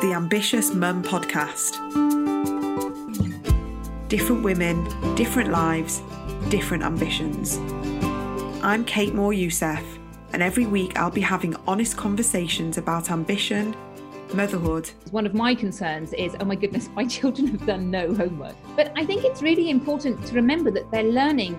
The Ambitious Mum Podcast. Different women, different lives, different ambitions. I'm Kate Moryoussef, and every week I'll be having honest conversations about ambition, motherhood. One of my concerns is, oh my goodness, my children have done no homework. But I think it's really important to remember that they're learning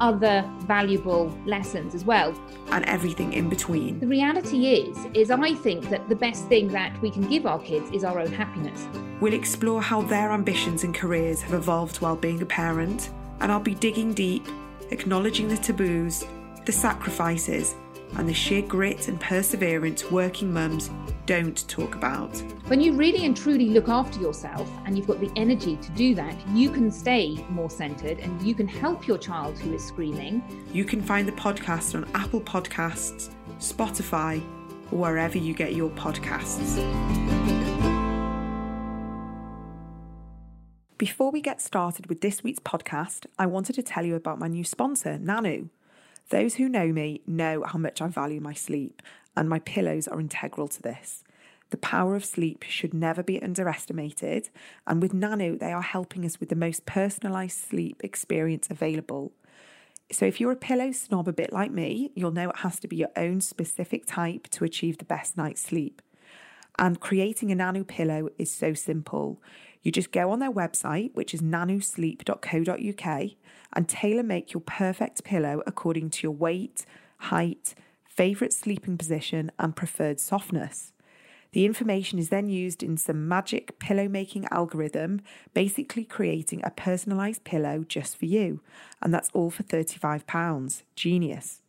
other valuable lessons as well. And everything in between. The reality is is i think that the best thing that we can give our kids is our own happiness. We'll explore how their ambitions and careers have evolved while being a parent. And i'll be digging deep acknowledging the taboos the sacrifices and the sheer grit and perseverance working mums don't talk about. When you really and truly look after yourself and you've got the energy to do that, you can stay more centered and you can help your child who is screaming. You can find the podcast on Apple Podcasts, Spotify, or wherever you get your podcasts. Before we get started with this week's podcast, I wanted to tell you about my new sponsor, Nanu. Those who know me know how much I value my sleep, and my pillows are integral to this. The power of sleep should never be underestimated, and with Nanu, they are helping us with the most personalised sleep experience available. So, if you're a pillow snob a bit like me, you'll know it has to be your own specific type to achieve the best night's sleep. And creating a Nanu pillow is so simple. You just go on their website, which is nanusleep.co.uk, and tailor make your perfect pillow according to your weight, height, favourite sleeping position, and preferred softness. The information is then used in some magic pillow making algorithm, basically creating a personalised pillow just for you. And that's all for £35. Genius.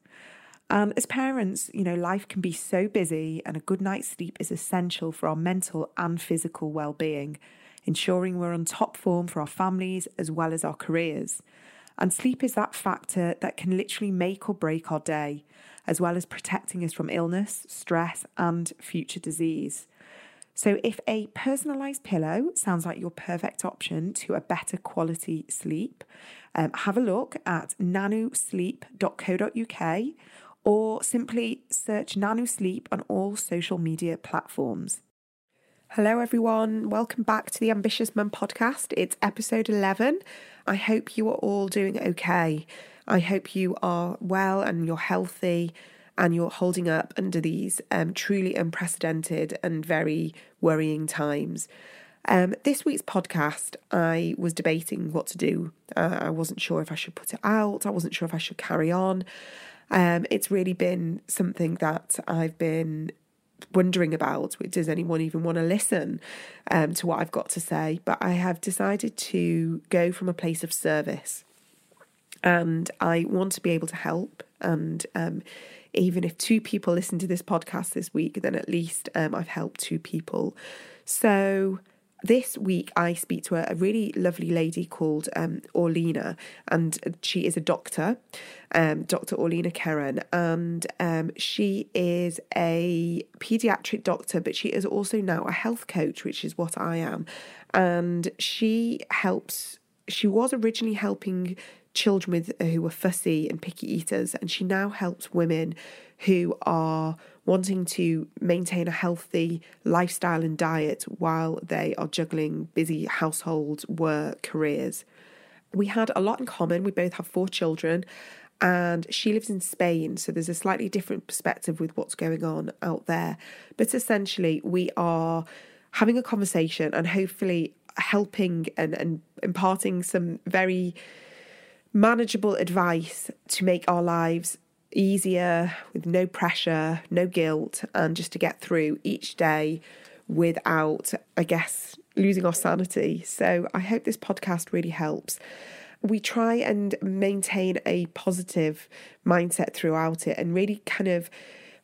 And as parents, you know, life can be so busy, and a good night's sleep is essential for our mental and physical well being, ensuring we're on top form for our families as well as our careers. And sleep is that factor that can literally make or break our day, as well as protecting us from illness, stress, and future disease. So, if a personalised pillow sounds like your perfect option to a better quality sleep, um, have a look at nanusleep.co.uk or simply search Nanu Sleep on all social media platforms. Hello, everyone. Welcome back to the Ambitious Mum podcast. It's episode 11. I hope you are all doing okay. I hope you are well and you're healthy and you're holding up under these um, truly unprecedented and very worrying times. Um, this week's podcast, I was debating what to do. Uh, I wasn't sure if I should put it out, I wasn't sure if I should carry on. Um, it's really been something that I've been wondering about. Does anyone even want to listen um, to what I've got to say? But I have decided to go from a place of service. And I want to be able to help. And um, even if two people listen to this podcast this week, then at least um, I've helped two people. So this week I speak to a, a really lovely lady called um, Orlena, and she is a doctor, um, Dr. Orlena Kerek, and um, she is a pediatric doctor, but she is also now a health coach, which is what I am, and she helps. She was originally helping children with who were fussy and picky eaters, and she now helps women who are wanting to maintain a healthy lifestyle and diet while they are juggling busy household work careers. We had a lot in common. We both have four children, and she lives in Spain, so there's a slightly different perspective with what's going on out there. But essentially, we are having a conversation and hopefully helping and, and imparting some very manageable advice to make our lives easier with no pressure, no guilt, and just to get through each day without, I guess, losing our sanity. So I hope this podcast really helps. We try and maintain a positive mindset throughout it and really kind of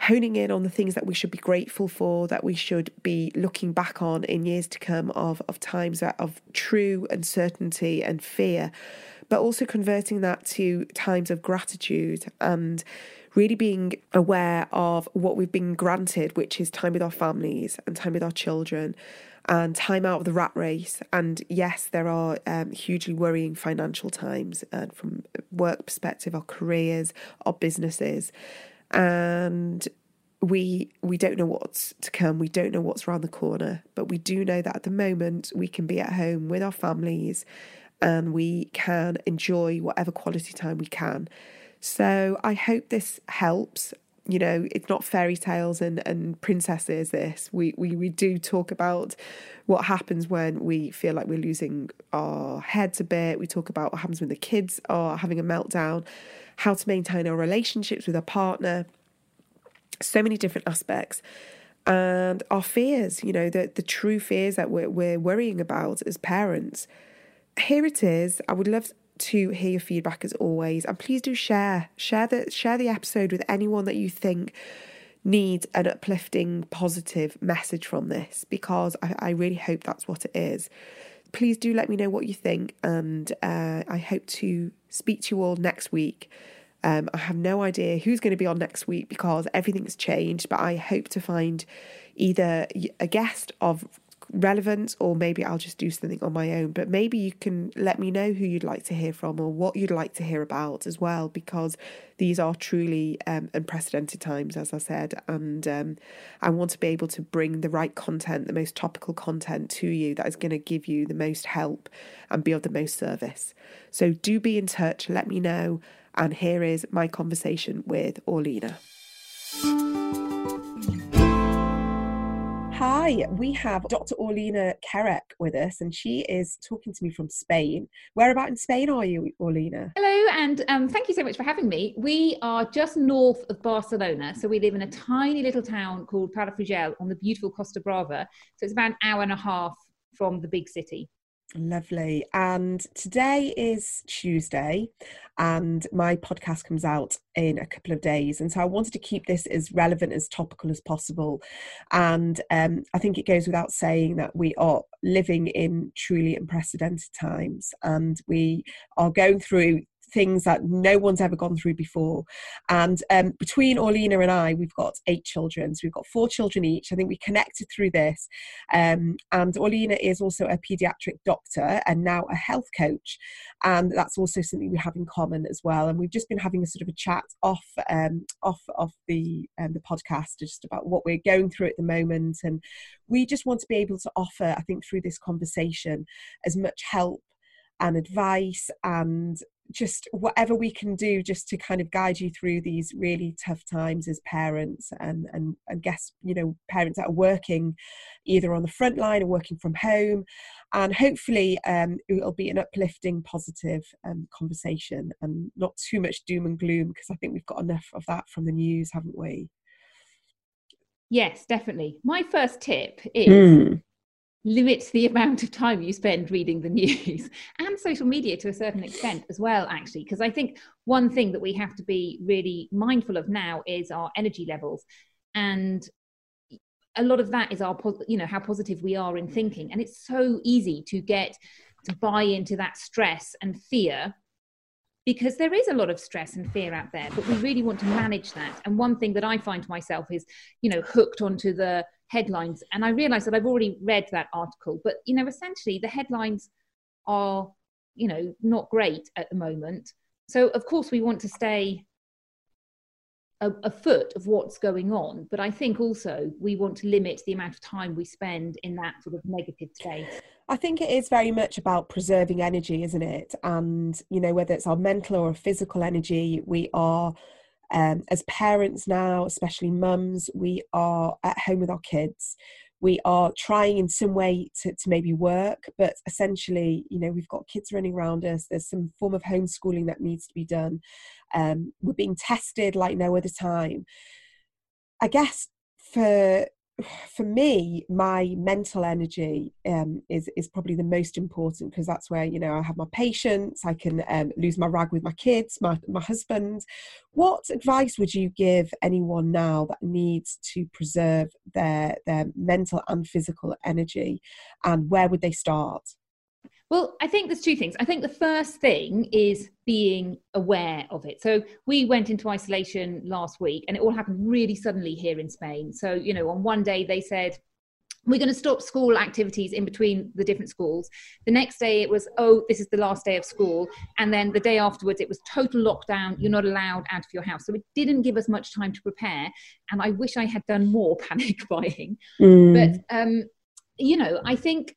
honing in on the things that we should be grateful for, that we should be looking back on in years to come of, of times of true uncertainty and fear but also converting that to times of gratitude and really being aware of what we've been granted, which is time with our families and time with our children and time out of the rat race. And yes, there are um, hugely worrying financial times and from work perspective, our careers, our businesses. And we we don't know what's to come we don't know what's around the corner but we do know that at the moment we can be at home with our families and we can enjoy whatever quality time we can. So i hope this helps. You know it's not fairy tales and and princesses this. We we, we do talk about what happens when we feel like we're losing our heads a bit. We talk about what happens when the kids are having a meltdown how to maintain our relationships with our partner. So many different aspects. And our fears you know the the true fears that we're, we're worrying about as parents here it is. I would love to hear your feedback as always. And please do share share the share the episode with anyone that you think needs an uplifting positive message from this because i, I really hope that's what it is. Please do let me know what you think and uh, i hope to speak to you all next week. Um, I have no idea who's going to be on next week because everything's changed, but I hope to find either a guest of relevance or maybe I'll just do something on my own. But maybe you can let me know who you'd like to hear from or what you'd like to hear about as well, because these are truly um, unprecedented times, as I said. And um, I want to be able to bring the right content, the most topical content to you that is going to give you the most help and be of the most service. So do be in touch, let me know. And here is my conversation with Orlena. We have Dr. Orlena Kerek with us, and she is talking to me from Spain. Whereabout in Spain are you, Orlena? Hello, and um, thank you so much for having me. We are just north of Barcelona, so we live in a tiny little town called Palafrugell on the beautiful Costa Brava. So it's about an hour and a half from the big city. Lovely. And today is Tuesday, and my podcast comes out in a couple of days. And so I wanted to keep this as relevant, as topical as possible. And um, I think it goes without saying that we are living in truly unprecedented times, and we are going through things that no one's ever gone through before. And um, between Orlena and I, we've got eight children. So we've got four children each. I think we connected through this. Um, and Orlena is also a pediatric doctor and now a health coach. And that's also something we have in common as well. And we've just been having a sort of a chat off um, off of the um, the podcast just about what we're going through at the moment. And we just want to be able to offer, I think, through this conversation as much help and advice and just whatever we can do just to kind of guide you through these really tough times as parents and and I guess you know parents that are working either on the front line or working from home. And hopefully um, it'll be an uplifting positive um, conversation and not too much doom and gloom because I think we've got enough of that from the news haven't we? Yes, definitely. My first tip is mm limit the amount of time you spend reading the news and social media to a certain extent as well actually because i think one thing that we have to be really mindful of now is our energy levels. And a lot of that is our you know how positive we are in thinking. And it's so easy to get to buy into that stress and fear because there is a lot of stress and fear out there but we really want to manage that. And one thing that i find myself is you know hooked onto the headlines. And I realized that I've already read that article, but you know, essentially the headlines are, you know, not great at the moment. So of course we want to stay a foot of what's going on, but I think also we want to limit the amount of time we spend in that sort of negative space. I think it is very much about preserving energy, isn't it? And, you know, whether it's our mental or physical energy, we are um, as parents now, especially mums, we are at home with our kids. We are trying in some way to, to maybe work, but essentially, you know, we've got kids running around us. There's some form of homeschooling that needs to be done. Um, we're being tested like no other time. I guess for for me, my mental energy um, is is probably the most important because that's where you know I have my patience. I can um, lose my rag with my kids, my my husband. What advice would you give anyone now that needs to preserve their their mental and physical energy, and where would they start? Well, I think there's two things. I think the first thing is being aware of it. So we went into isolation last week and it all happened really suddenly here in Spain. So, you know, on one day they said, we're going to stop school activities in between the different schools. The next day it was, oh, this is the last day of school. And then the day afterwards it was total lockdown. You're not allowed out of your house. So it didn't give us much time to prepare. And I wish I had done more panic buying. Mm. But, um, you know, I think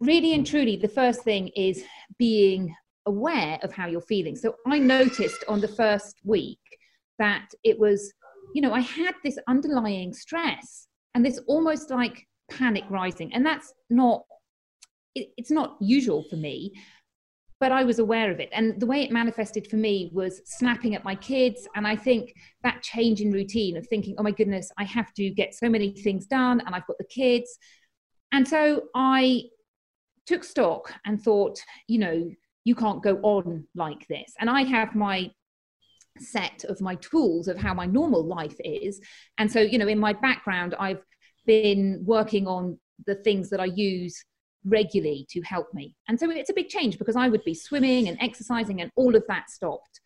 really and truly the first thing is being aware of how you're feeling. So I noticed on the first week that it was, you know, I had this underlying stress and this almost like panic rising. And that's not it, it's not usual for me but i was aware of it. And the way it manifested for me was snapping at my kids. And i think that change in routine of thinking oh my goodness i have to get so many things done and i've got the kids. And so i took stock and thought you know you can't go on like this and i have my set of my tools of how my normal life is and so you know in my background i've been working on the things that I use regularly to help me. And so it's a big change because I would be swimming and exercising and all of that stopped.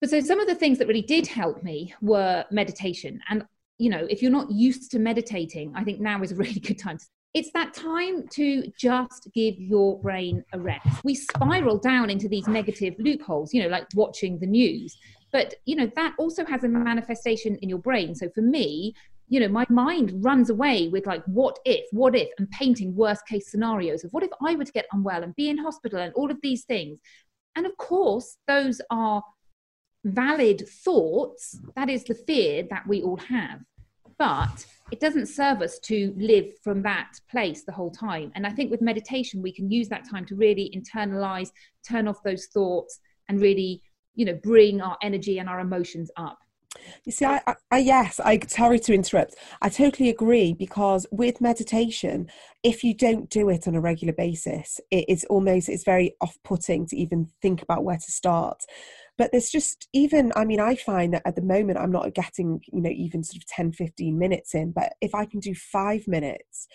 But so some of the things that really did help me were meditation. And, you know, if you're not used to meditating, I think now is a really good time. It's that time to just give your brain a rest. We spiral down into these negative loopholes, you know, like watching the news. But, you know, that also has a manifestation in your brain. So for me, you know my mind runs away with like what if what if and painting worst case scenarios of what if i were to get unwell and be in hospital and all of these things and of course those are valid thoughts that is the fear that we all have but it doesn't serve us to live from that place the whole time and i think with meditation we can use that time to really internalize turn off those thoughts and really you know bring our energy and our emotions up you see, I, I, yes, I sorry to interrupt. I totally agree because with meditation, if you don't do it on a regular basis, it is almost it's very off-putting to even think about where to start. But there's just even, I mean, I find that at the moment I'm not getting, you know, even sort of 10, 15 minutes in. But if I can do five minutes,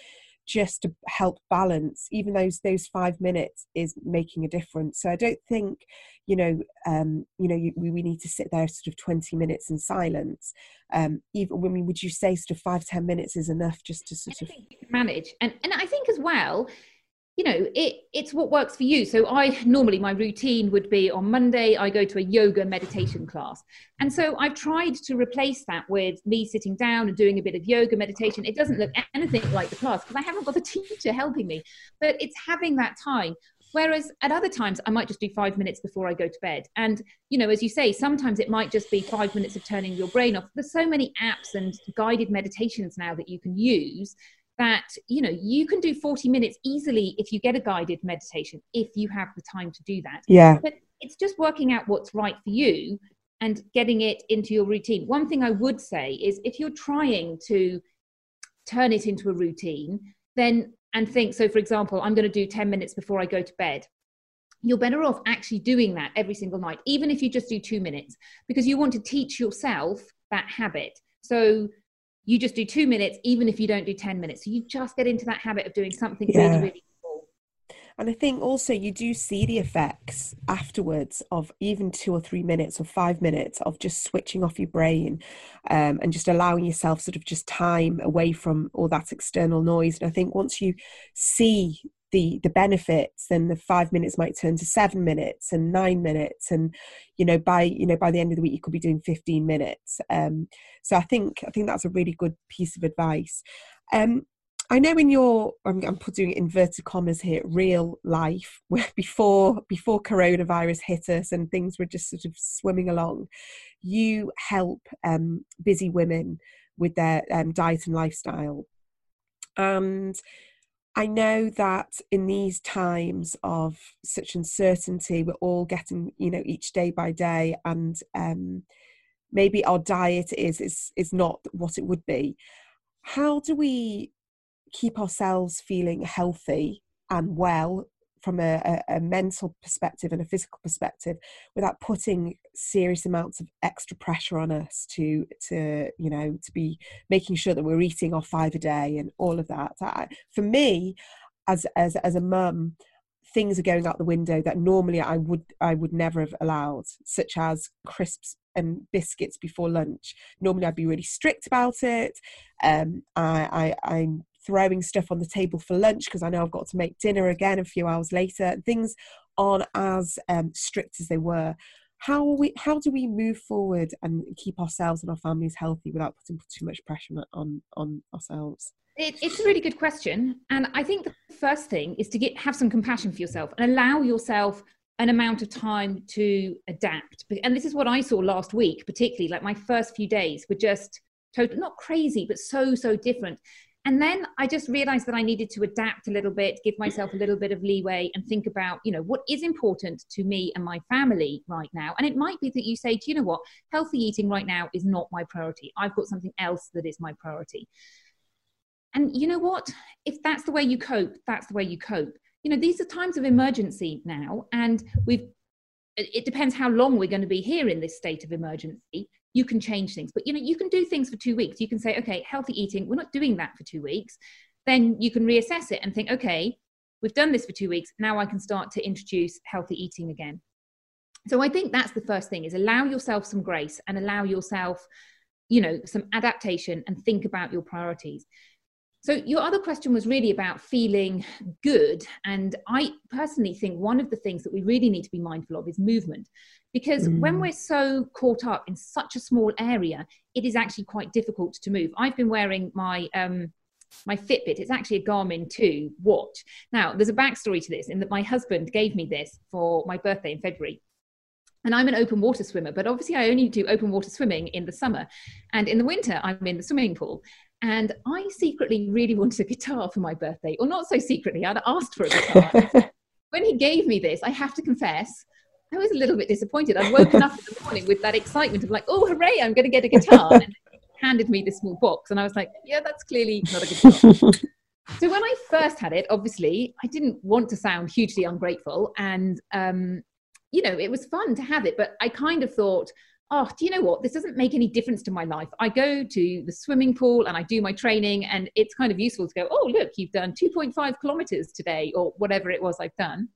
just to help balance even those those five minutes is making a difference so i don't think you know um you know you, we, we need to sit there sort of 20 minutes in silence um even I mean would you say sort of five ten minutes is enough just to sort of manage and and i think as well you know it it's what works for you. So i normally my routine would be on monday i go to a yoga meditation class. And so i've tried to replace that with me sitting down and doing a bit of yoga meditation. It doesn't look anything like the class because i haven't got a teacher helping me but it's having that time. Whereas at other times i might just do five minutes before i go to bed. And you know as you say sometimes it might just be five minutes of turning your brain off. There's so many apps and guided meditations now that you can use that you know you can do 40 minutes easily if you get a guided meditation if you have the time to do that. Yeah. But it's just working out what's right for you and getting it into your routine. One thing i would say is if you're trying to turn it into a routine then and think so for example i'm going to do 10 minutes before i go to bed. You're better off actually doing that every single night even if you just do 2 minutes because you want to teach yourself that habit. So you just do two minutes, even if you don't do 10 minutes. So you just get into that habit of doing something yeah. really, really cool. And I think also you do see the effects afterwards of even two or three minutes or five minutes of just switching off your brain um, and just allowing yourself sort of just time away from all that external noise. And I think once you see the the benefits then the five minutes might turn to seven minutes and nine minutes. And you know by you know by the end of the week you could be doing 15 minutes. Um so i think i think that's a really good piece of advice. Um I know in your I'm, I'm putting inverted commas here real life where before before coronavirus hit us and things were just sort of swimming along, you help um, busy women with their um, diet and lifestyle, and I know that in these times of such uncertainty, we're all getting, you know, each day by day, and um, maybe our diet is is is not what it would be. How do we keep ourselves feeling healthy and well from a, a, mental perspective and a physical perspective without putting serious amounts of extra pressure on us to to you know to be making sure that we're eating our five a day and all of that. I, for me as as as a mum things are going out the window that normally I would I would never have allowed such as crisps and biscuits before lunch. Normally I'd be really strict about it. Um I, I I'm throwing stuff on the table for lunch because I know I've got to make dinner again a few hours later. Things aren't as um, strict as they were. How we how do we move forward and keep ourselves and our families healthy without putting too much pressure on on ourselves? It, it's a really good question, and I think the first thing is to get have some compassion for yourself and allow yourself an amount of time to adapt. And this is what I saw last week, particularly like my first few days were just total, not crazy, but so, so different. And then I just realized that I needed to adapt a little bit, give myself a little bit of leeway and think about, you know, what is important to me and my family right now. And it might be that you say, do you know what? Healthy eating right now is not my priority. I've got something else that is my priority. And you know what? If that's the way you cope, that's the way you cope you know these are times of emergency now and we've it depends how long we're going to be here in this state of emergency you can change things. But you know you can do things for two weeks. You can say okay healthy eating we're not doing that for two weeks. Then you can reassess it and think okay we've done this for two weeks. Now i can start to introduce healthy eating again. So i think that's the first thing is allow yourself some grace and allow yourself you know some adaptation and think about your priorities. So, your other question was really about feeling good. And I personally think one of the things that we really need to be mindful of is movement. Because mm. when we're so caught up in such a small area, it is actually quite difficult to move. I've been wearing my um, my Fitbit. It's actually a Garmin 2 watch. Now, there's a backstory to this in that my husband gave me this for my birthday in February. And I'm an open water swimmer, but obviously I only do open water swimming in the summer. And in the winter, I'm in the swimming pool. And I secretly really wanted a guitar for my birthday, or not so secretly, I'd asked for a guitar. when he gave me this, I have to confess, I was a little bit disappointed. I'd woken up in the morning with that excitement of like, oh, hooray, I'm going to get a guitar. And handed me this small box. And I was like, yeah, that's clearly not a guitar. so when I first had it, obviously, I didn't want to sound hugely ungrateful. And, um, you know, it was fun to have it. But I kind of thought, oh, do you know what? This doesn't make any difference to my life. I go to the swimming pool and I do my training, and it's kind of useful to go, oh, look, you've done 2.5 kilometers today, or whatever it was I've done.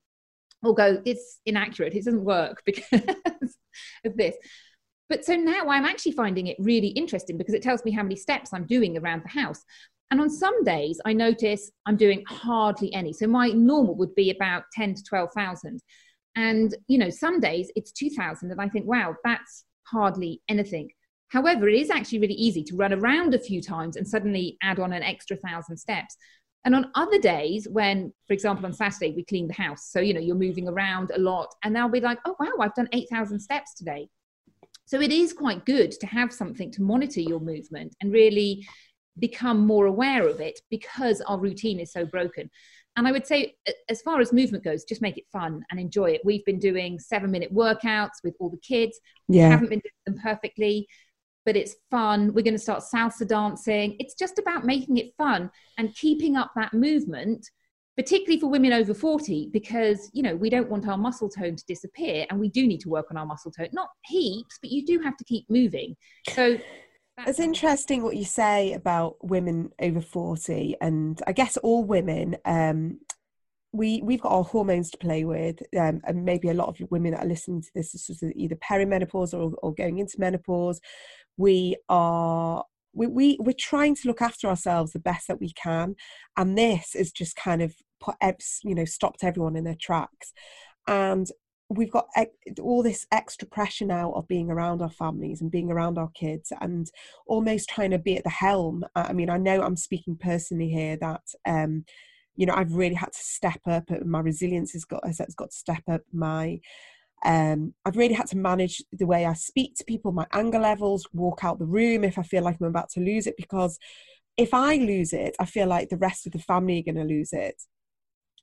Or go, it's inaccurate. It doesn't work because of this. But so now I'm actually finding it really interesting because it tells me how many steps I'm doing around the house. And on some days, I notice I'm doing hardly any. So my normal would be about 10 to 12,000. And, you know, some days it's 2,000. And I think, wow, that's hardly anything. However, it is actually really easy to run around a few times and suddenly add on an extra thousand steps. And on other days, when, for example, on Saturday, we clean the house. So, you know, you're moving around a lot, and they'll be like, oh, wow, I've done 8,000 steps today. So it is quite good to have something to monitor your movement and really become more aware of it because our routine is so broken. And I would say, as far as movement goes, just make it fun and enjoy it. We've been doing seven minute workouts with all the kids. Yeah. We haven't been doing them perfectly, but it's fun. We're going to start salsa dancing. It's just about making it fun and keeping up that movement, particularly for women over 40, because, you know, we don't want our muscle tone to disappear and we do need to work on our muscle tone. Not heaps, but you do have to keep moving. So it's interesting what you say about women over 40 and i guess all women um, we we've got our hormones to play with um, and maybe a lot of women that are listening to this is either perimenopause or, or going into menopause we are we, we we're trying to look after ourselves the best that we can and this is just kind of put you know stopped everyone in their tracks. And we've got all this extra pressure now of being around our families and being around our kids and almost trying to be at the helm. I mean i know i'm speaking personally here that um you know i've really had to step up my resilience has got has got to step up my um, I've really had to manage the way I speak to people, my anger levels, walk out the room if I feel like I'm about to lose it, because if I lose it, I feel like the rest of the family are going to lose it.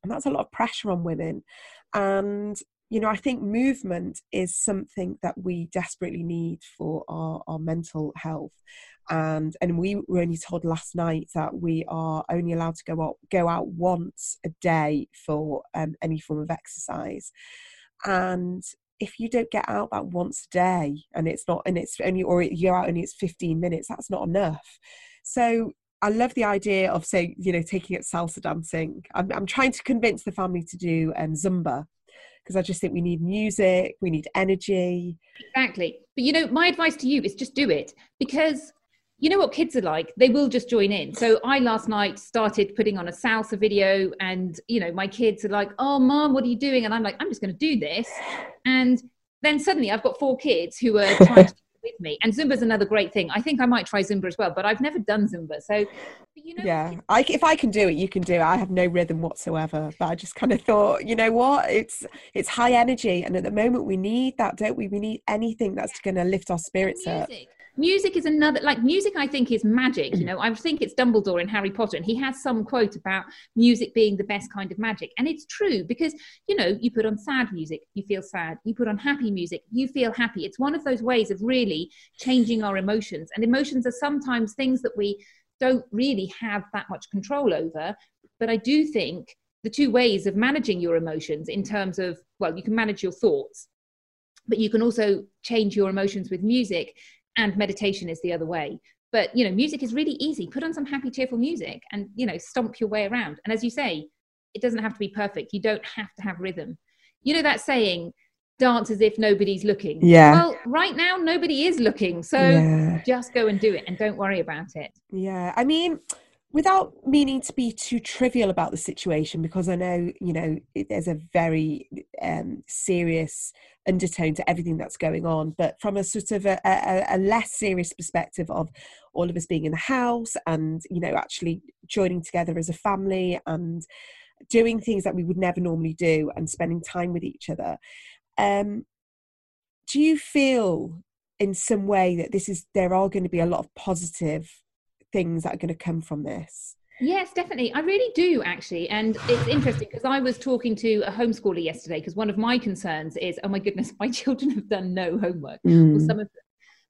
And that's a lot of pressure on women. And you know, I think movement is something that we desperately need for our, our mental health. And and we were only told last night that we are only allowed to go out go out once a day for um, any form of exercise. And if you don't get out that once a day, and it's not, and it's only, or you're out only it's 15 minutes, that's not enough. So I love the idea of say, you know, taking it salsa dancing. I'm, I'm trying to convince the family to do um, Zumba because I just think we need music, we need energy. Exactly. But you know, my advice to you is just do it because you know what kids are like? They will just join in. So i last night started putting on a salsa video and you know my kids are like oh mom what are you doing? And i'm like i'm just going to do this. And then suddenly i've got four kids who are trying to with me. And zumba's another great thing. I think i might try zumba as well but i've never done zumba. So you know yeah. I, if i can do it you can do it. I have no rhythm whatsoever but i just kind of thought you know what? It's it's high energy and at the moment we need that don't we? We need anything that's going to lift our spirits up music is another like music i think is magic you mm. know? I think it's dumbledore in harry potter and he has some quote about music being the best kind of magic and it's true because you know you put on sad music you feel sad you put on happy music you feel happy. It's one of those ways of really changing our emotions and emotions are sometimes things that we don't really have that much control over but i do think the two ways of managing your emotions in terms of well you can manage your thoughts but you can also change your emotions with music and meditation is the other way. But you know music is really easy. Put on some happy cheerful music and you know stomp your way around. And as you say it doesn't have to be perfect. You don't have to have rhythm. You know that saying dance as if nobody's looking. Yeah. Well right now nobody is looking. So yeah. just go and do it and don't worry about it. Yeah. I mean without meaning to be too trivial about the situation because i know you know there's a very um, serious undertone to everything that's going on. But from a sort of a, a, a, less serious perspective of all of us being in the house and you know actually joining together as a family and doing things that we would never normally do and spending time with each other um, do you feel in some way that this is there are going to be a lot of positive things that are going to come from this Yes, definitely. I really do actually. And it's interesting because I was talking to a homeschooler yesterday because one of my concerns is, oh my goodness, my children have done no homework, mm. or some of them.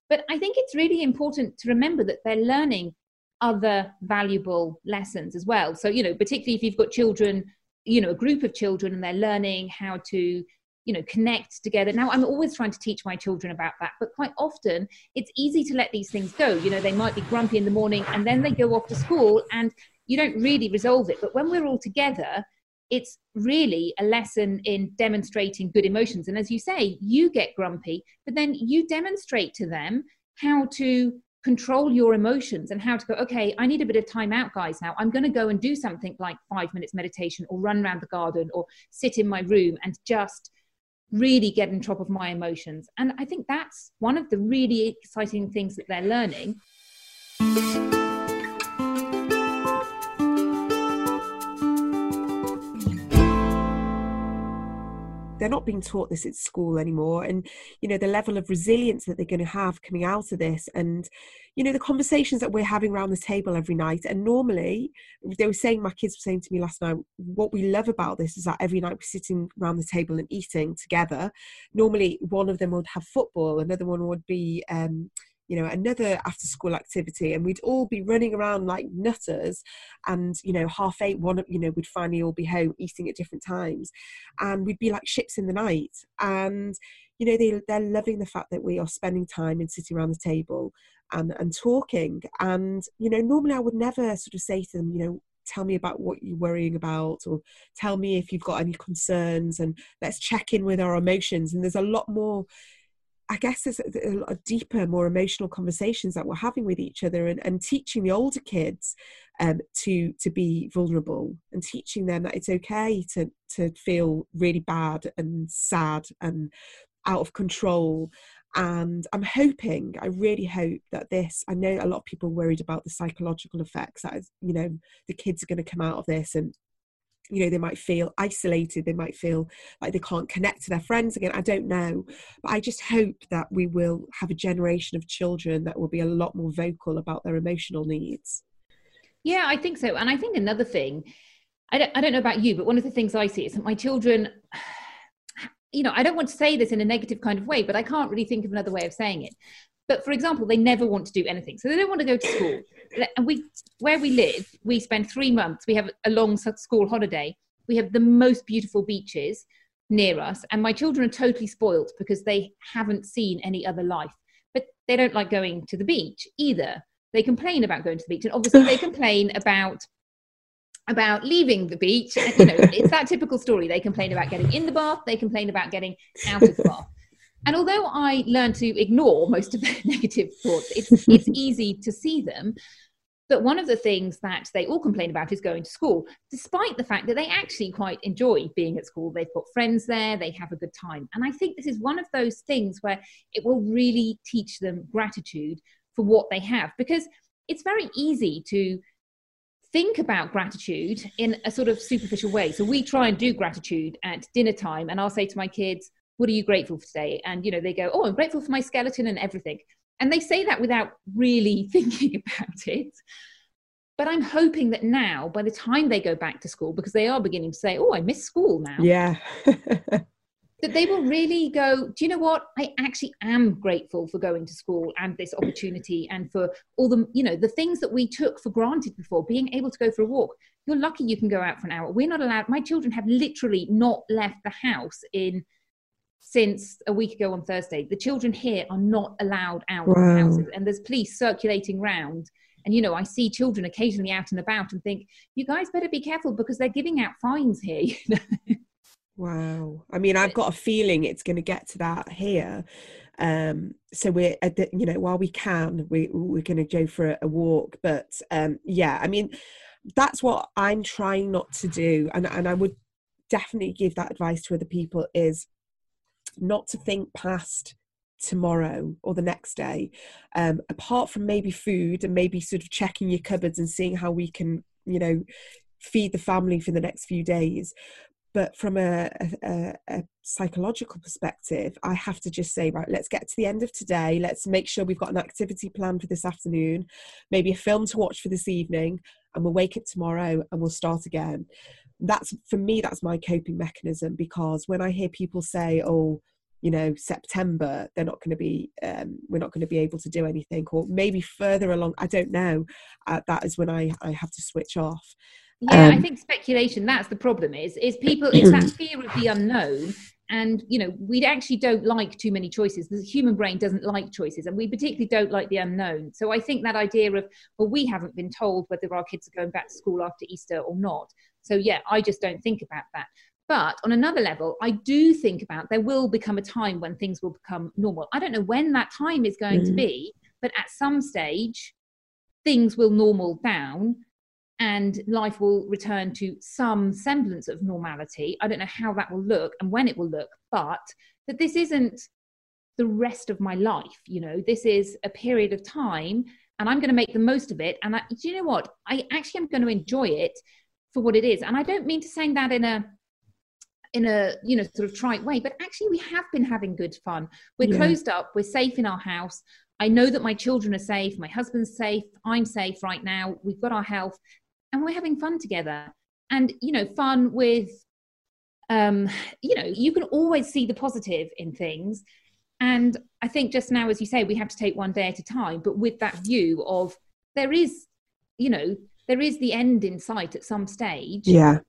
But I think it's really important to remember that they're learning other valuable lessons as well. So, you know, particularly if you've got children, you know, a group of children and they're learning how to you know connect together now i'm always trying to teach my children about that but quite often it's easy to let these things go you know they might be grumpy in the morning and then they go off to school and you don't really resolve it. But when we're all together, it's really a lesson in demonstrating good emotions. And as you say, you get grumpy, but then you demonstrate to them how to control your emotions and how to go, okay, I need a bit of time out, guys, now. I'm going to go and do something like five minutes meditation or run around the garden or sit in my room and just really get on top of my emotions. And I think that's one of the really exciting things that they're learning. They're not being taught this at school anymore. And you know the level of resilience that they're going to have coming out of this. And you know the conversations that we're having around the table every night. And normally they were saying my kids were saying to me last night what we love about this is that every night we're sitting around the table and eating together. Normally one of them would have football another one would be um, you know another after school activity and we'd all be running around like nutters and you know half eight one you know we'd finally all be home eating at different times and we'd be like ships in the night and you know they, they're loving the fact that we are spending time and sitting around the table and and talking and you know normally i would never sort of say to them you know tell me about what you're worrying about or tell me if you've got any concerns and let's check in with our emotions and there's a lot more I guess there's a, lot of deeper, more emotional conversations that we're having with each other, and, and teaching the older kids um, to to be vulnerable, and teaching them that it's okay to to feel really bad and sad and out of control. And I'm hoping, I really hope that this. I know a lot of people worried about the psychological effects that you know the kids are going to come out of this and you know they might feel isolated they might feel like they can't connect to their friends again i don't know. But i just hope that we will have a generation of children that will be a lot more vocal about their emotional needs. Yeah i think so. And i think another thing i don't, I don't know about you but one of the things i see is that my children you know i don't want to say this in a negative kind of way but i can't really think of another way of saying it but for example, they never want to do anything. So they don't want to go to school. And we, where we live, we spend three months. We have a long school holiday. We have the most beautiful beaches near us. And my children are totally spoilt because they haven't seen any other life. But they don't like going to the beach either. They complain about going to the beach. And obviously they complain about about leaving the beach. And, you know, it's that typical story. They complain about getting in the bath. They complain about getting out of the bath And although I learned to ignore most of the negative thoughts, it's, it's easy to see them. But one of the things that they all complain about is going to school, despite the fact that they actually quite enjoy being at school. They've got friends there, they have a good time. And I think this is one of those things where it will really teach them gratitude for what they have because it's very easy to think about gratitude in a sort of superficial way. So we try and do gratitude at dinner time, and I'll say to my kids, What are you grateful for today? And, you know, they go, Oh, I'm grateful for my skeleton and everything. And they say that without really thinking about it. But I'm hoping that now, by the time they go back to school, because they are beginning to say, Oh, I miss school now. Yeah. that they will really go, do you know what? I actually am grateful for going to school and this opportunity and for all the, you know, the things that we took for granted before, being able to go for a walk. You're lucky you can go out for an hour. We're not allowed, my children have literally not left the house in since a week ago on Thursday. The children here are not allowed out wow. of houses and there's police circulating round. And you know, I see children occasionally out and about and think, you guys better be careful because they're giving out fines here. Wow. I mean, I've got a feeling it's going to get to that here. Um, so we're, the, you know, while we can, we, we're going to go for a, a walk. But um, yeah, I mean, that's what I'm trying not to do. And, and I would definitely give that advice to other people is not to think past tomorrow or the next day. Um, apart from maybe food and maybe sort of checking your cupboards and seeing how we can you know feed the family for the next few days. But from a, a, a, psychological perspective i have to just say right let's get to the end of today. Let's make sure we've got an activity plan for this afternoon maybe a film to watch for this evening and we'll wake up tomorrow and we'll start again that's for me that's my coping mechanism because when i hear people say oh you know september they're not going to be um, we're not going to be able to do anything or maybe further along i don't know uh, that is when i i have to switch off yeah, um, I think speculation. That's the problem. Is is people? It's that fear of the unknown, and you know we actually don't like too many choices. The human brain doesn't like choices, and we particularly don't like the unknown. So I think that idea of well, we haven't been told whether our kids are going back to school after Easter or not. So yeah, I just don't think about that. But on another level, I do think about there will become a time when things will become normal. I don't know when that time is going mm. to be, but at some stage, things will normal down and life will return to some semblance of normality. I don't know how that will look and when it will look, but that this isn't the rest of my life. You know, this is a period of time and I'm going to make the most of it. And I, do you know what? I actually am going to enjoy it for what it is. And I don't mean to say that in a in a you know sort of trite way but actually we have been having good fun we're yeah. closed up we're safe in our house I know that my children are safe, my husband's safe, I'm safe right now, we've got our health, and we're having fun together. And you know fun with um you know you can always see the positive in things. And i think just now as you say we have to take one day at a time. But with that view of there is you know there is the end in sight at some stage. Yeah.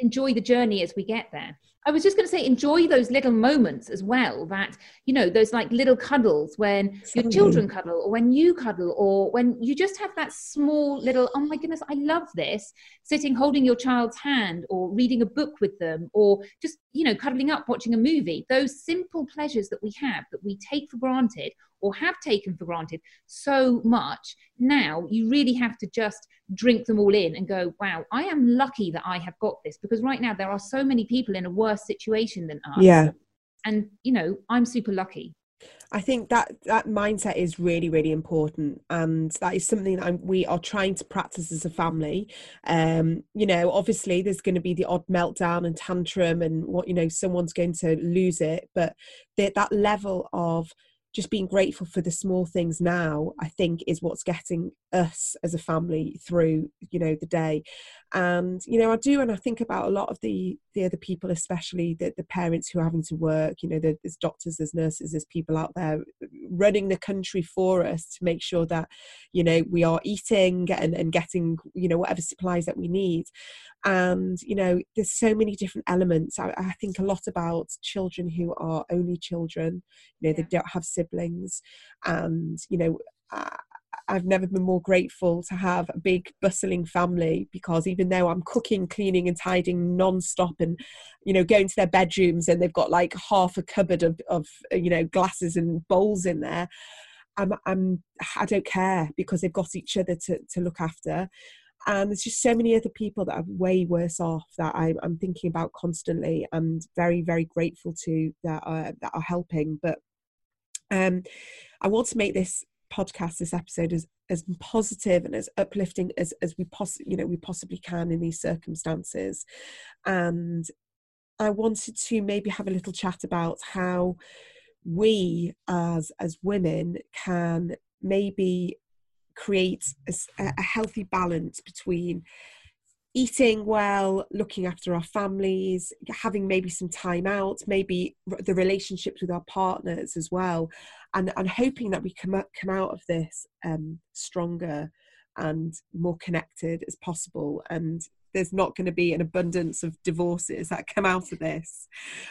Enjoy the journey as we get there I was just going to say, enjoy those little moments as well. That, you know, those like little cuddles when your children cuddle or when you cuddle or when you just have that small little, oh my goodness, I love this, sitting holding your child's hand or reading a book with them or just, you know, cuddling up, watching a movie. Those simple pleasures that we have that we take for granted or have taken for granted so much. Now you really have to just drink them all in and go, wow, I am lucky that I have got this because right now there are so many people in a worse situation than us. Yeah. And, you know, I'm super lucky. I think that that mindset is really, really important, and that is something that I'm, we are trying to practice as a family. Um, you know, obviously, there's going to be the odd meltdown and tantrum, and what you know, someone's going to lose it, but the, that level of just being grateful for the small things now i think is what's getting us as a family through you know the day and you know i do and i think about a lot of the the other people especially the, the parents who are having to work you know there's doctors there's nurses there's people out there running the country for us to make sure that you know we are eating and, and getting you know whatever supplies that we need. And you know there's so many different elements. I, I think a lot about children who are only children you know yeah. they don't have siblings. And you know uh, I've never been more grateful to have a big bustling family because even though I'm cooking, cleaning, and tidying non-stop, and you know going to their bedrooms and they've got like half a cupboard of, of you know glasses and bowls in there, I'm I'm I don't care because they've got each other to to look after. And there's just so many other people that are way worse off that I, I'm thinking about constantly and very, very grateful to that are, that are helping. But um, I want to make this podcast, this episode, as as positive and as uplifting as as we poss- you know we possibly can in these circumstances. And I wanted to maybe have a little chat about how we as as women can maybe create a, a healthy balance between eating well, looking after our families, having maybe some time out, maybe the relationships with our partners as well, and, and hoping that we come, up, come out of this um, stronger and more connected as possible. And there's not going to be an abundance of divorces that come out of this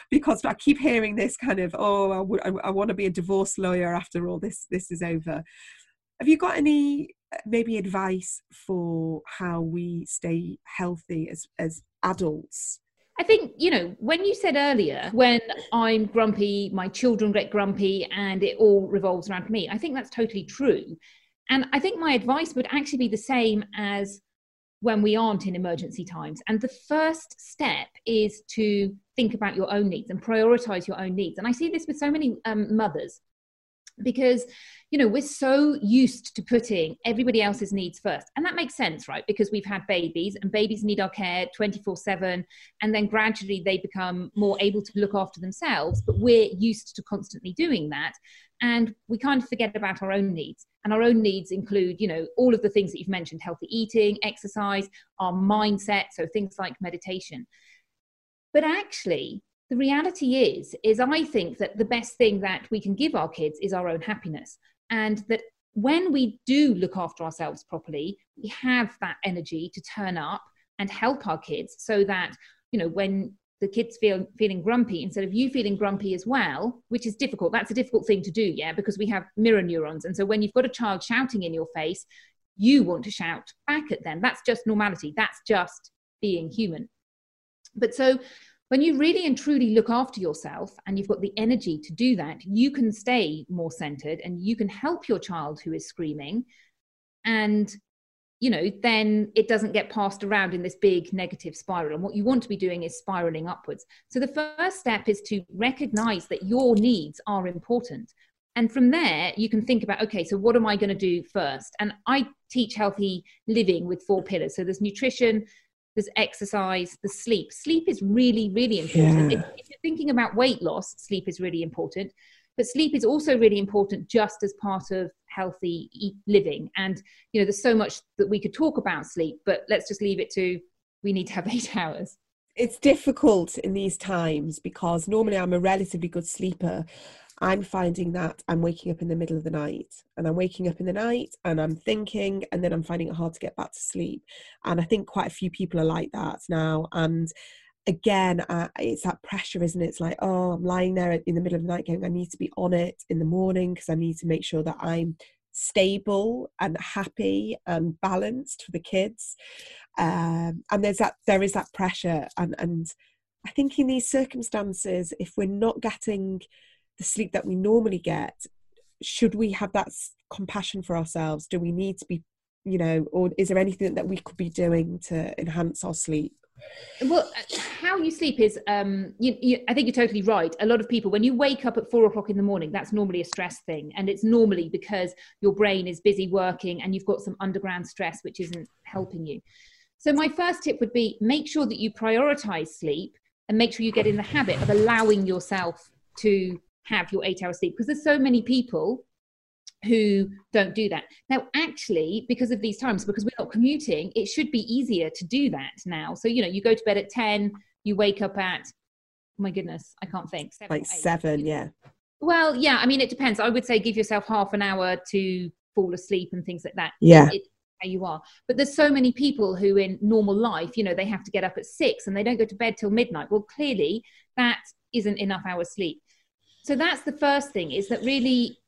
because I keep hearing this kind of, oh, I, want to be a divorce lawyer after all this, this is over. Have you got any maybe advice for how we stay healthy as as adults I think, you know, when you said earlier, when I'm grumpy, my children get grumpy and it all revolves around me, I think that's totally true. And I think my advice would actually be the same as when we aren't in emergency times. And the first step is to think about your own needs and prioritize your own needs. And I see this with so many um, mothers because you know we're so used to putting everybody else's needs first. And that makes sense right? Because we've had babies and babies need our care 24 7 and then gradually they become more able to look after themselves but we're used to constantly doing that. And we kind of forget about our own needs. And our own needs include you know all of the things that you've mentioned healthy eating exercise our mindset so things like meditation. But actually the reality is is i think that the best thing that we can give our kids is our own happiness and that when we do look after ourselves properly we have that energy to turn up and help our kids so that you know when the kids feel feeling grumpy instead of you feeling grumpy as well which is difficult that's a difficult thing to do yeah because we have mirror neurons and so when you've got a child shouting in your face you want to shout back at them. That's just normality. That's just being human. But so when you really and truly look after yourself and you've got the energy to do that, you can stay more centered and you can help your child who is screaming. And, you know, then it doesn't get passed around in this big negative spiral. And what you want to be doing is spiraling upwards. So the first step is to recognize that your needs are important. And from there, you can think about okay, so what am I going to do first? And I teach healthy living with four pillars. So there's nutrition, there's exercise, the sleep. Sleep is really, really important. Yeah. If, if you're thinking about weight loss, sleep is really important. But sleep is also really important just as part of healthy living. And, you know, there's so much that we could talk about sleep, but let's just leave it to we need to have eight hours it's difficult in these times because normally I'm a relatively good sleeper I'm finding that I'm waking up in the middle of the night and I'm waking up in the night and I'm thinking and then I'm finding it hard to get back to sleep. And I think quite a few people are like that now. And again, uh, it's that pressure, isn't it? It's like, oh, I'm lying there in the middle of the night going, I need to be on it in the morning because I need to make sure that I'm stable and happy and balanced for the kids. Um, and there's that, there is that pressure. And, and I think in these circumstances, if we're not getting the sleep that we normally get should we have that compassion for ourselves? Do we need to be you know or is there anything that we could be doing to enhance our sleep? Well uh, how you sleep is um you, you, i think you're totally right. A lot of people when you wake up at four o'clock in the morning that's normally a stress thing. And it's normally because your brain is busy working and you've got some underground stress which isn't helping you. So my first tip would be make sure that you prioritize sleep and make sure you get in the habit of allowing yourself to have your eight hour sleep because there's so many people who don't do that. Now, actually, because of these times, because we're not commuting, it should be easier to do that now. So, you know, you go to bed at 10, you wake up at, oh my goodness, I can't think. Seven, like seven, yeah. Well, yeah, I mean, it depends. I would say give yourself half an hour to fall asleep and things like that. Yeah. It, how you are. But there's so many people who in normal life, you know, they have to get up at six and they don't go to bed till midnight. Well, clearly that isn't enough hours sleep so that's the first thing is that really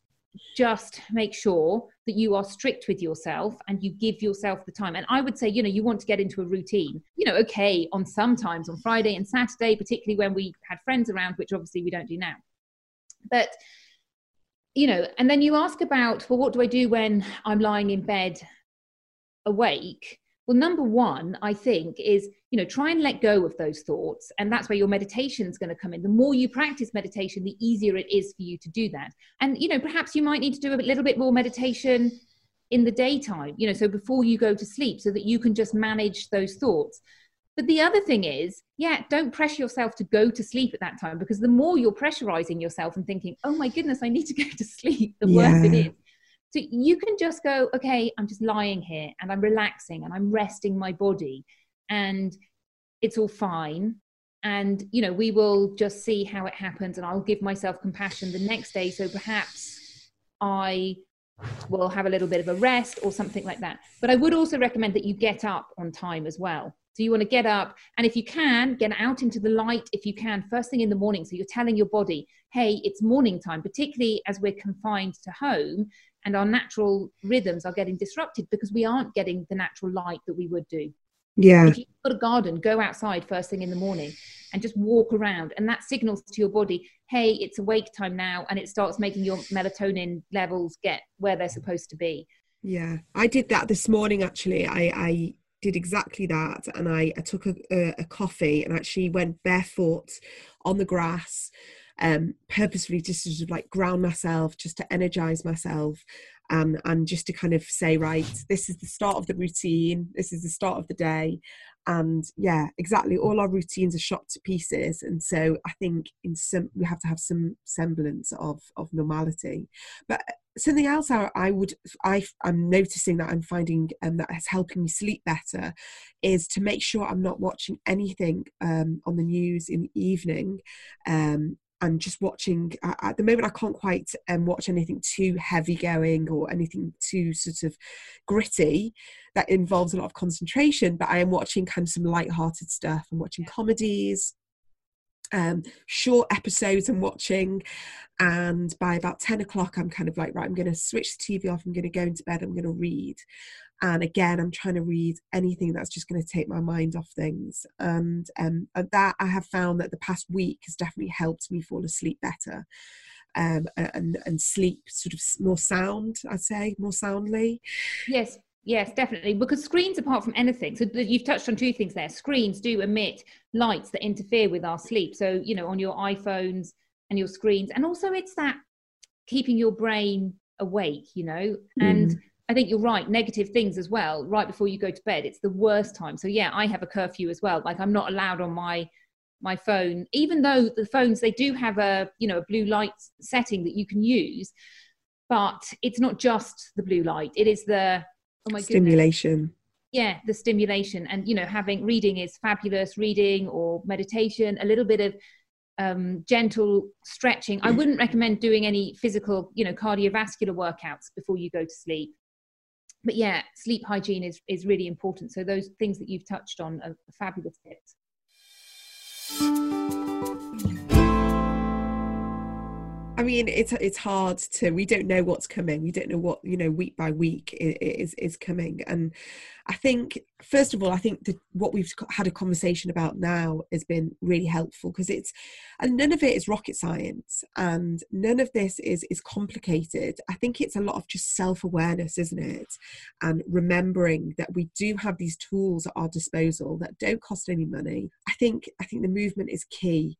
just make sure that you are strict with yourself and you give yourself the time. And I would say, you know, you want to get into a routine, you know, okay, on sometimes on Friday and Saturday, particularly when we had friends around, which obviously we don't do now. But, you know, and then you ask about, well, what do I do when I'm lying in bed awake? Well, number one, I think, is you know try and let go of those thoughts, and that's where your meditation is going to come in. The more you practice meditation, the easier it is for you to do that. And you know, perhaps you might need to do a little bit more meditation in the daytime. You know, so before you go to sleep, so that you can just manage those thoughts. But the other thing is, yeah, don't pressure yourself to go to sleep at that time because the more you're pressurizing yourself and thinking, oh my goodness, I need to go to sleep, the yeah. worse it is. So you can just go, okay, I'm just lying here and I'm relaxing and I'm resting my body and it's all fine. And, you know, we will just see how it happens and I'll give myself compassion the next day. So perhaps I will have a little bit of a rest or something like that. But I would also recommend that you get up on time as well. So you want to get up, and if you can, get out into the light if you can, first thing in the morning. So you're telling your body, hey, it's morning time, particularly as we're confined to home and our natural rhythms are getting disrupted because we aren't getting the natural light that we would do. Yeah. If you've got a garden, go outside first thing in the morning and just walk around. And that signals to your body, hey, it's awake time now. And it starts making your melatonin levels get where they're supposed to be. Yeah. I did that this morning actually. I, I did exactly that. And I, I took a, a, a coffee and actually went barefoot on the grass um, purposefully just to sort of like ground myself, just to energize myself, and and just to kind of say, right, this is the start of the routine. This is the start of the day, and yeah, exactly. All our routines are shot to pieces, and so I think in some we have to have some semblance of of normality. But something else I, I would I I'm noticing that I'm finding um, that is helping me sleep better is to make sure I'm not watching anything um, on the news in the evening um, and just watching at the moment i can't quite um, watch anything too heavy going or anything too sort of gritty that involves a lot of concentration but i am watching kind of some light-hearted stuff i'm watching comedies um, short episodes I'm watching, and by about 10 o'clock, I'm kind of like, right, I'm going to switch the TV off, I'm going to go into bed, I'm going to read. And again, I'm trying to read anything that's just going to take my mind off things. And um, that I have found that the past week has definitely helped me fall asleep better. Um, and and sleep sort of more sound, I'd say, more soundly. Yes, Yes, definitely. Because screens, apart from anything, so you've touched on two things there. Screens do emit lights that interfere with our sleep. So, you know, on your iPhones and your screens. And also, it's that keeping your brain awake, you know. And mm. I think you're right, negative things as well, right before you go to bed. It's the worst time. So, yeah, I have a curfew as well. Like, I'm not allowed on my my phone even though the phones they do have a you know a blue light setting that you can use but it's not just the blue light it is the oh my stimulation goodness. yeah the stimulation and you know having reading is fabulous reading or meditation a little bit of um, gentle stretching i wouldn't recommend doing any physical you know cardiovascular workouts before you go to sleep but yeah sleep hygiene is is really important. So those things that you've touched on are fabulous tips I mean, it's it's hard to. We don't know what's coming. We don't know what you know week by week is is coming. And I think, first of all, I think what we've had a conversation about now has been really helpful because it's, and none of it is rocket science, and none of this is is complicated. I think it's a lot of just self awareness, isn't it? And remembering that we do have these tools at our disposal that don't cost any money. I think I think the movement is key,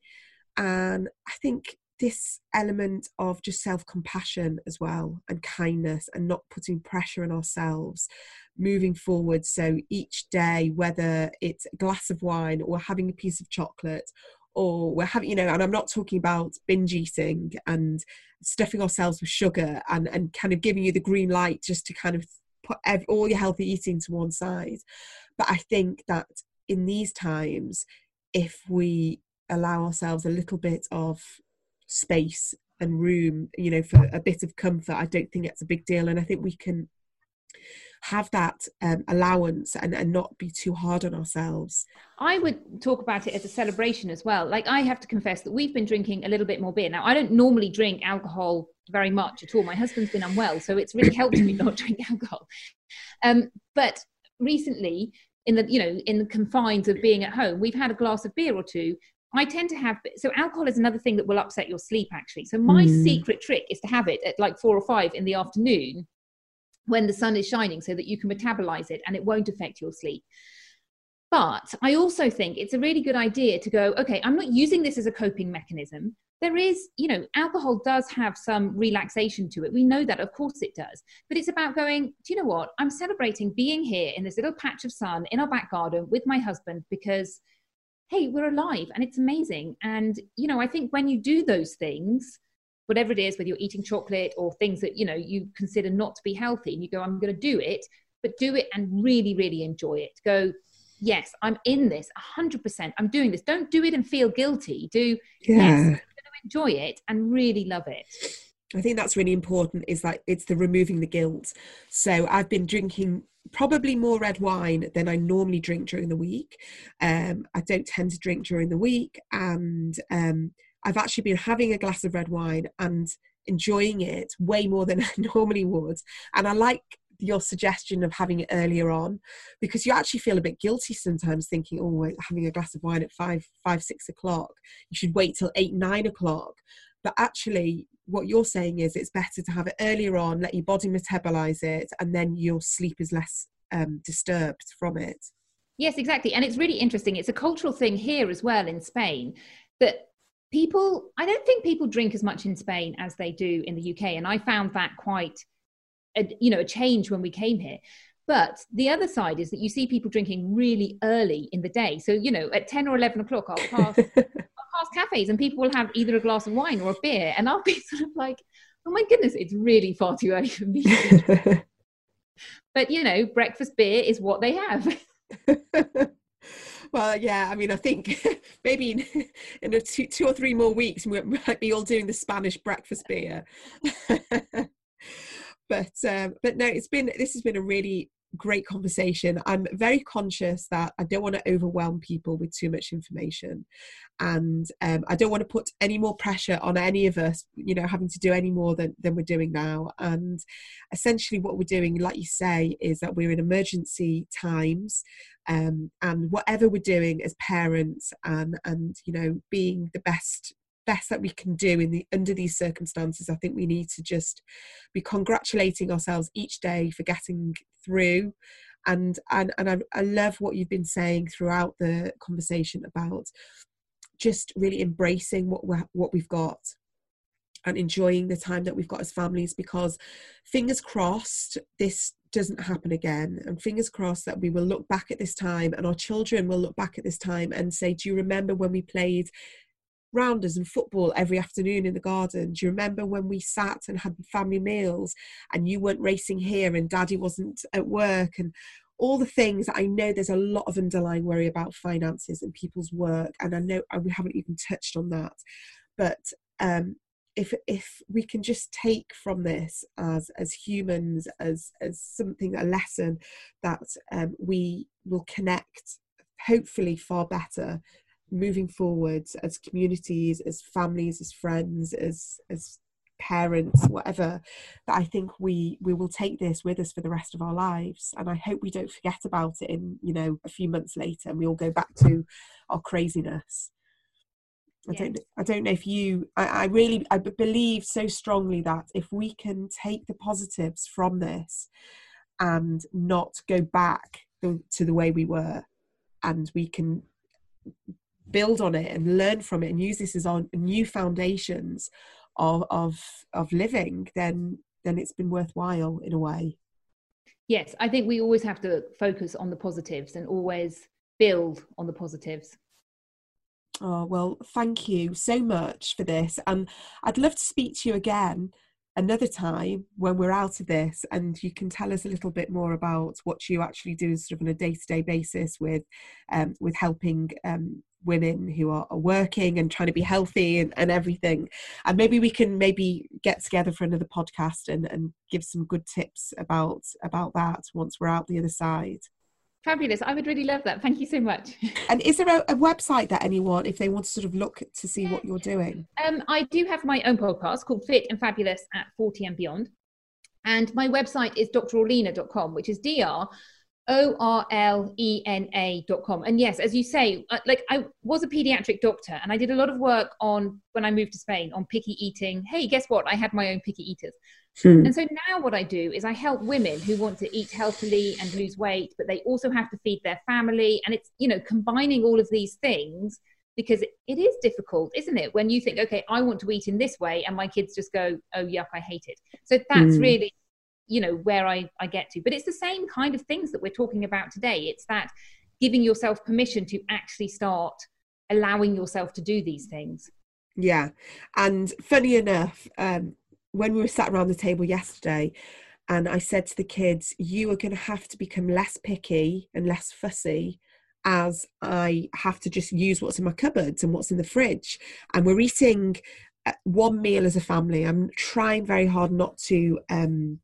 and I think this element of just self compassion as well and kindness and not putting pressure on ourselves moving forward. So each day, whether it's a glass of wine or having a piece of chocolate or we're having, you know, and I'm not talking about binge eating and stuffing ourselves with sugar and, and kind of giving you the green light just to kind of put all your healthy eating to one side. But I think that in these times, if we allow ourselves a little bit of space and room you know for a bit of comfort i don't think it's a big deal and i think we can have that um, allowance and, and not be too hard on ourselves. I would talk about it as a celebration as well. Like I have to confess that we've been drinking a little bit more beer. Now I don't normally drink alcohol very much at all. My husband's been unwell, so it's really helped me not drink alcohol. Um, but recently, in the you know in the confines of being at home, we've had a glass of beer or two. I tend to have so alcohol is another thing that will upset your sleep actually. So my mm. secret trick is to have it at like four or five in the afternoon when the sun is shining so that you can metabolize it and it won't affect your sleep. But I also think it's a really good idea to go, okay, I'm not using this as a coping mechanism. There is, you know, alcohol does have some relaxation to it. We know that, of course it does. But it's about going, do you know what? I'm celebrating being here in this little patch of sun in our back garden with my husband because, hey, we're alive and it's amazing. And, you know, I think when you do those things, whatever it is, whether you're eating chocolate or things that, you know, you consider not to be healthy, and you go, I'm going to do it, but do it and really, really enjoy it. Go, yes, I'm in this 100%. I'm doing this. Don't do it and feel guilty. Do, yeah. yes, enjoy it and really love it. I think that's really important is that it's the removing the guilt. So I've been drinking probably more red wine than I normally drink during the week. Um, I don't tend to drink during the week and um, I've actually been having a glass of red wine and enjoying it way more than I normally would. And I like your suggestion of having it earlier on because you actually feel a bit guilty sometimes thinking oh having a glass of wine at five five six o'clock you should wait till eight nine o'clock but actually what you're saying is it's better to have it earlier on let your body metabolize it and then your sleep is less um, disturbed from it. Yes exactly. And it's really interesting. It's a cultural thing here as well in spain that people i don't think people drink as much in spain as they do in the uk and i found that quite a, you know a change when we came here. But the other side is that you see people drinking really early in the day. So you know at 10 or 11 o'clock i'll pass i'll cafes and people will have either a glass of wine or a beer. And i'll be sort of like oh my goodness it's really far too early for me. But you know breakfast beer is what they have. Well yeah i mean i think maybe in, in a two, two or three more weeks we might be all doing the spanish breakfast beer. But um, but no, it's been this has been a really great conversation. I'm very conscious that I don't want to overwhelm people with too much information, and um, I don't want to put any more pressure on any of us. You know, having to do any more than than we're doing now. And essentially, what we're doing, like you say, is that we're in emergency times. Um, and whatever we're doing as parents and and you know being the best best that we can do in the under these circumstances. I think we need to just be congratulating ourselves each day for getting through. And and, and I, I love what you've been saying throughout the conversation about just really embracing what we what we've got and enjoying the time that we've got as families because fingers crossed this doesn't happen again. And fingers crossed that we will look back at this time and our children will look back at this time and say do you remember when we played rounders and football every afternoon in the garden. Do you remember when we sat and had family meals and you weren't racing here and daddy wasn't at work and all the things I know there's a lot of underlying worry about finances and people's work and I know we haven't even touched on that but um, if if we can just take from this as as humans as as something a lesson that um, we will connect hopefully far better moving forwards as communities as families as friends as as parents whatever that i think we we will take this with us for the rest of our lives and i hope we don't forget about it in you know a few months later and we all go back to our craziness I don't. I don't know if you. I, I really. I believe so strongly that if we can take the positives from this, and not go back to the way we were, and we can build on it and learn from it and use this as our new foundations of of of living then then it's been worthwhile in a way. Yes i think we always have to focus on the positives and always build on the positives. Oh well thank you so much for this and i'd love to speak to you again another time when we're out of this and you can tell us a little bit more about what you actually do sort of on a day-to-day basis with um, with helping um, women who are, are working and trying to be healthy and, and everything. And maybe we can maybe get together for another podcast and, and give some good tips about about that once we're out the other side. Fabulous. I would really love that. Thank you so much. And is there a, a, website that anyone, if they want to sort of look to see what you're doing? Um, I do have my own podcast called Fit and Fabulous at 40 and Beyond. And my website is drorlena.com, which is dr O R L E N A dot com. And yes, as you say, uh, like I was a pediatric doctor and I did a lot of work on when I moved to Spain on picky eating. Hey, guess what? I had my own picky eaters. Hmm. And so now what I do is I help women who want to eat healthily and lose weight, but they also have to feed their family. And it's, you know, combining all of these things because it is difficult, isn't it? When you think, okay, I want to eat in this way, and my kids just go, oh, yuck, I hate it. So that's mm. really you know where I, I get to. But it's the same kind of things that we're talking about today. It's that giving yourself permission to actually start allowing yourself to do these things. Yeah. And funny enough um, when we were sat around the table yesterday and i said to the kids you are going to have to become less picky and less fussy as i have to just use what's in my cupboards and what's in the fridge. And we're eating one meal as a family. I'm trying very hard not to, um,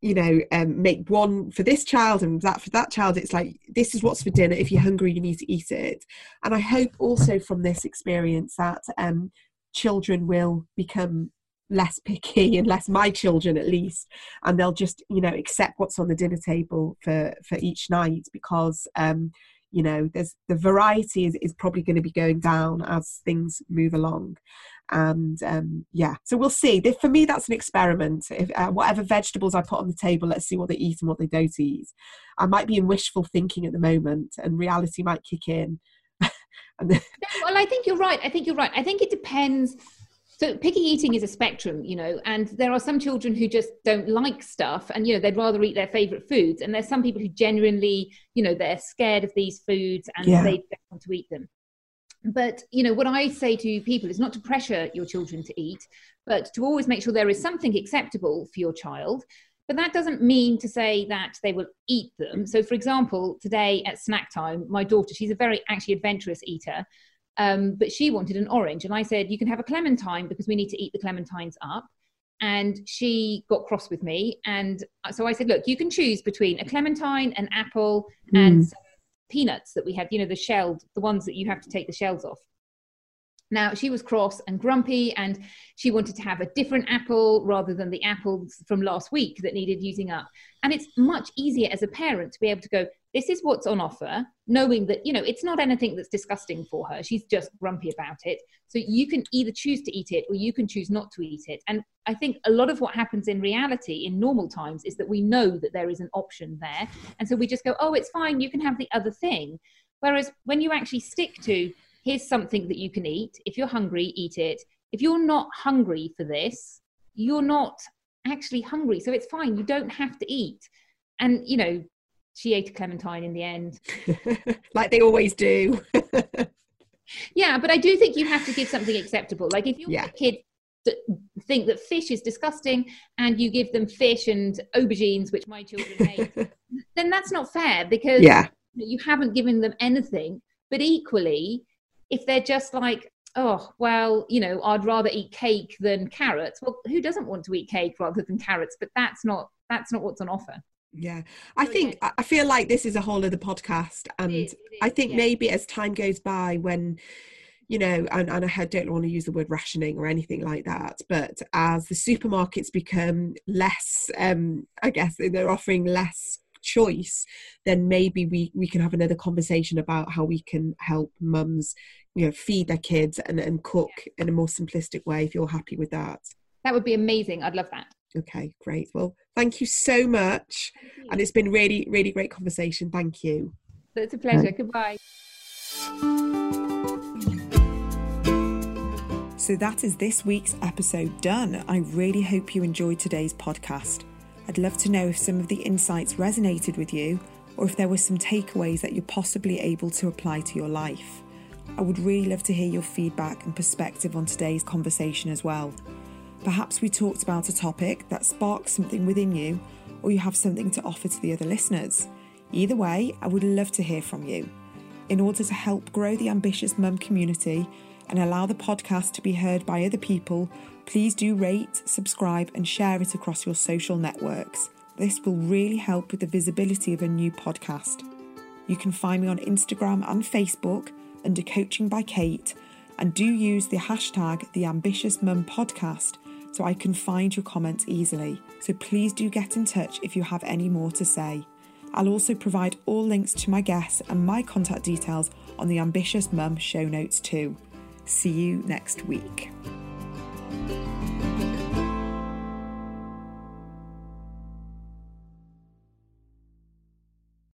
you know, um, make one for this child and that for that child. It's like this is what's for dinner. If you're hungry, you need to eat it. And I hope also from this experience that um, children will become less picky and less my children at least and they'll just you know accept what's on the dinner table for for each night because um you know there's the variety is, is probably going to be going down as things move along and um, yeah so we'll see. For me that's an experiment. If uh, whatever vegetables i put on the table let's see what they eat and what they don't eat. I might be in wishful thinking at the moment and reality might kick in. Well i think you're right. I think you're right. I think it depends. So picky eating is a spectrum you know and there are some children who just don't like stuff and you know they'd rather eat their favorite foods and there's some people who genuinely you know they're scared of these foods and yeah. they don't want to eat them but you know what i say to people is not to pressure your children to eat but to always make sure there is something acceptable for your child but that doesn't mean to say that they will eat them so for example today at snack time my daughter she's a very actually adventurous eater um, but she wanted an orange. And I said, You can have a clementine because we need to eat the clementines up. And she got cross with me. And so I said, Look, you can choose between a clementine, an apple, mm. and peanuts that we had, you know, the shelled, the ones that you have to take the shells off. Now, she was cross and grumpy, and she wanted to have a different apple rather than the apples from last week that needed using up. And it's much easier as a parent to be able to go, this is what's on offer knowing that you know it's not anything that's disgusting for her. She's just grumpy about it. So you can either choose to eat it or you can choose not to eat it. And i think a lot of what happens in reality in normal times is that we know that there is an option there. And so we just go oh it's fine. You can have the other thing. Whereas when you actually stick to here's something that you can eat. If you're hungry eat it. If you're not hungry for this you're not actually hungry. So it's fine. You don't have to eat. And you know she ate a clementine in the end. Like they always do. Yeah but i do think you have to give something acceptable. Like if your yeah. kid think that fish is disgusting and you give them fish and aubergines which my children hate then that's not fair because yeah. you haven't given them anything. But equally if they're just like oh well you know i'd rather eat cake than carrots. Well who doesn't want to eat cake rather than carrots? But that's not that's not what's on offer. Yeah. I think i feel like this is a whole other podcast and it is, it is, i think yeah. maybe as time goes by when you know and, and i don't want to use the word rationing or anything like that but as the supermarkets become less um i guess they're offering less choice then maybe we we can have another conversation about how we can help mums you know feed their kids and, and cook yeah. in a more simplistic way if you're happy with that that would be amazing i'd love that Okay, great. Well, thank you so much. You. And it's been really, really great conversation. Thank you. It's a pleasure. Goodbye. So that is this week's episode done. I really hope you enjoyed today's podcast. I'd love to know if some of the insights resonated with you or if there were some takeaways that you're possibly able to apply to your life. I would really love to hear your feedback and perspective on today's conversation as well. Perhaps we talked about a topic that sparks something within you, or you have something to offer to the other listeners. Either way, I would love to hear from you. In order to help grow the Ambitious Mum community and allow the podcast to be heard by other people, please do rate, subscribe, and share it across your social networks. This will really help with the visibility of a new podcast. You can find me on Instagram and Facebook under Coaching by Kate, and do use the hashtag The Ambitious Mum Podcast so I can find your comments easily. So please do get in touch if you have any more to say. I'll also provide all links to my guests and my contact details on the Ambitious Mum show notes too. See you next week.